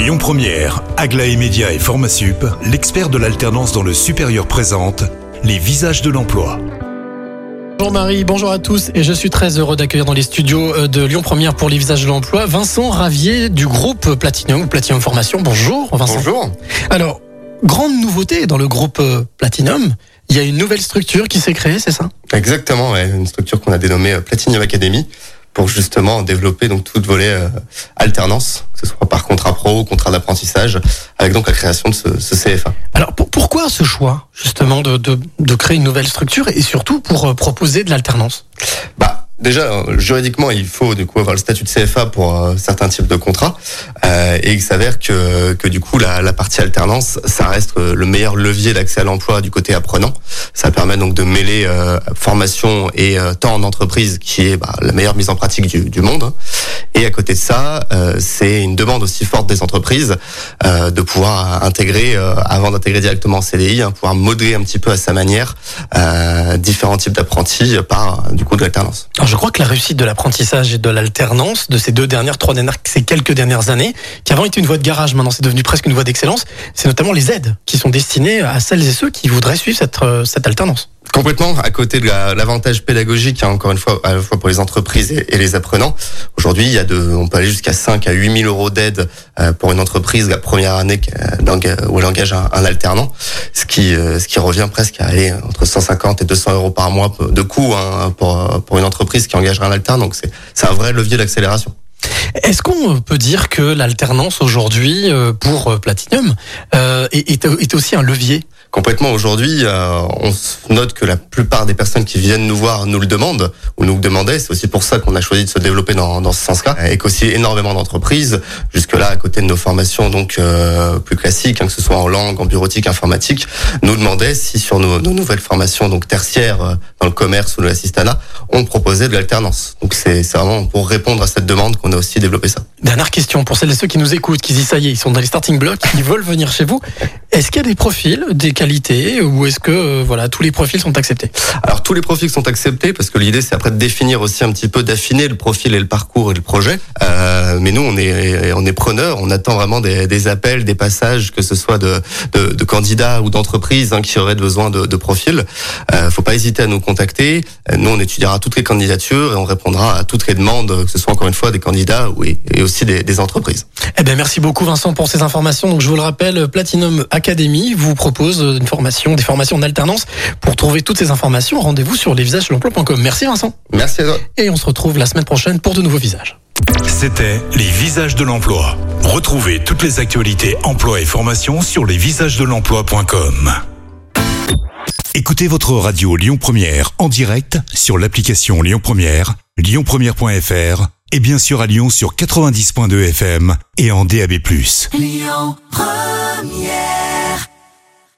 Lyon Première, Aglaé Média et Formasup, l'expert de l'alternance dans le supérieur présente les visages de l'emploi. Bonjour Marie, bonjour à tous et je suis très heureux d'accueillir dans les studios euh, de Lyon Première pour les visages de l'emploi Vincent Ravier du groupe Platinum, Platinum Formation. Bonjour Vincent. Bonjour. Alors, grande nouveauté dans le groupe euh, Platinum, il y a une nouvelle structure qui s'est créée, c'est ça? Exactement, ouais, une structure qu'on a dénommée euh, Platinum Academy pour justement développer donc tout volet euh, alternance, que ce soit par contrat pro ou contrat d'apprentissage, avec donc la création de ce, ce CFA. Alors pour- pourquoi ce choix justement de, de, de créer une nouvelle structure et surtout pour euh, proposer de l'alternance? Bah déjà euh, juridiquement il faut du coup avoir le statut de CFA pour euh, certains types de contrats euh, et il s'avère que que du coup la, la partie alternance ça reste euh, le meilleur levier d'accès à l'emploi du côté apprenant. Ça permet donc de mêler euh, formation et euh, temps en entreprise qui est bah, la meilleure mise en pratique du, du monde. Et à côté de ça, euh, c'est une demande aussi forte des entreprises de pouvoir intégrer, avant d'intégrer directement en CDI, hein, pouvoir modeler un petit peu à sa manière différents types d'apprentis par du coup de l'alternance. Alors je crois que la réussite de l'apprentissage et de l'alternance de ces deux dernières, trois dernières, ces quelques dernières années, qui avant était une voie de garage, maintenant c'est devenu presque une voie d'excellence, c'est notamment les aides qui sont destinées à celles et ceux qui voudraient suivre cette, euh, cette alternance. Complètement, à côté de la- l'avantage pédagogique, hein, encore une fois, à la fois pour les entreprises et, les apprenants. Aujourd'hui, il y a de, on peut aller jusqu'à 5 à 8 000 euros d'aide euh, pour une entreprise la première année enga- où elle engage un, alternant, ce qui, euh, ce qui revient presque à aller entre 150 et 200 euros par mois de coût hein, pour, pour une entreprise qui engagerait un alternant. Donc c'est un vrai levier d'accélération. Est-ce qu'on peut dire que l'alternance aujourd'hui euh, pour euh, Platinum euh, est, aussi un levier? Complètement. Aujourd'hui, on note que la plupart des personnes qui viennent nous voir nous le demandent ou nous le demandaient. C'est aussi pour ça qu'on a choisi de se développer dans, dans ce sens-là. Et qu'aussi énormément d'entreprises, jusque-là, à côté de nos formations donc plus classiques, hein, que ce soit en langue, en bureautique, informatique, nous demandaient si sur nos, nos nouvelles formations donc tertiaires dans le commerce ou l'assistanat, on proposait de l'alternance. Donc c'est vraiment pour répondre à cette demande qu'on a aussi développé ça. Dernière question pour celles et ceux qui nous écoutent, qui disent ça y est, ils sont dans les starting blocks, ils veulent venir chez vous. Est-ce qu'il y a des profils, des qualités, ou est-ce que euh, voilà tous les profils sont acceptés? Alors tous les profils sont acceptés parce que l'idée c'est après de définir aussi un petit peu d'affiner le profil et le parcours et le projet. Euh, mais nous on est on est preneurs, on attend vraiment des, des appels, des passages, que ce soit de, de, de candidats ou d'entreprises hein, qui auraient besoin de, de profils. Euh, faut pas hésiter à nous contacter. Nous on étudiera toutes les candidatures et on répondra à toutes les demandes, que ce soit encore une fois des candidats ou et, et aussi des, des entreprises. Eh bien, merci beaucoup Vincent pour ces informations. Donc, je vous le rappelle, Platinum Academy vous propose une formation, des formations en alternance. Pour trouver toutes ces informations, rendez-vous sur lesvisagesdelemploi.com. Merci Vincent. Merci à toi. Et on se retrouve la semaine prochaine pour de nouveaux visages. C'était les visages de l'emploi. Retrouvez toutes les actualités emploi et formation sur lesvisagesdelemploi.com. Écoutez votre radio Lyon Première en direct sur l'application Lyon Première, lyonpremière.fr et bien sûr à Lyon sur 90.2 FM et en DAB+. Lyon Première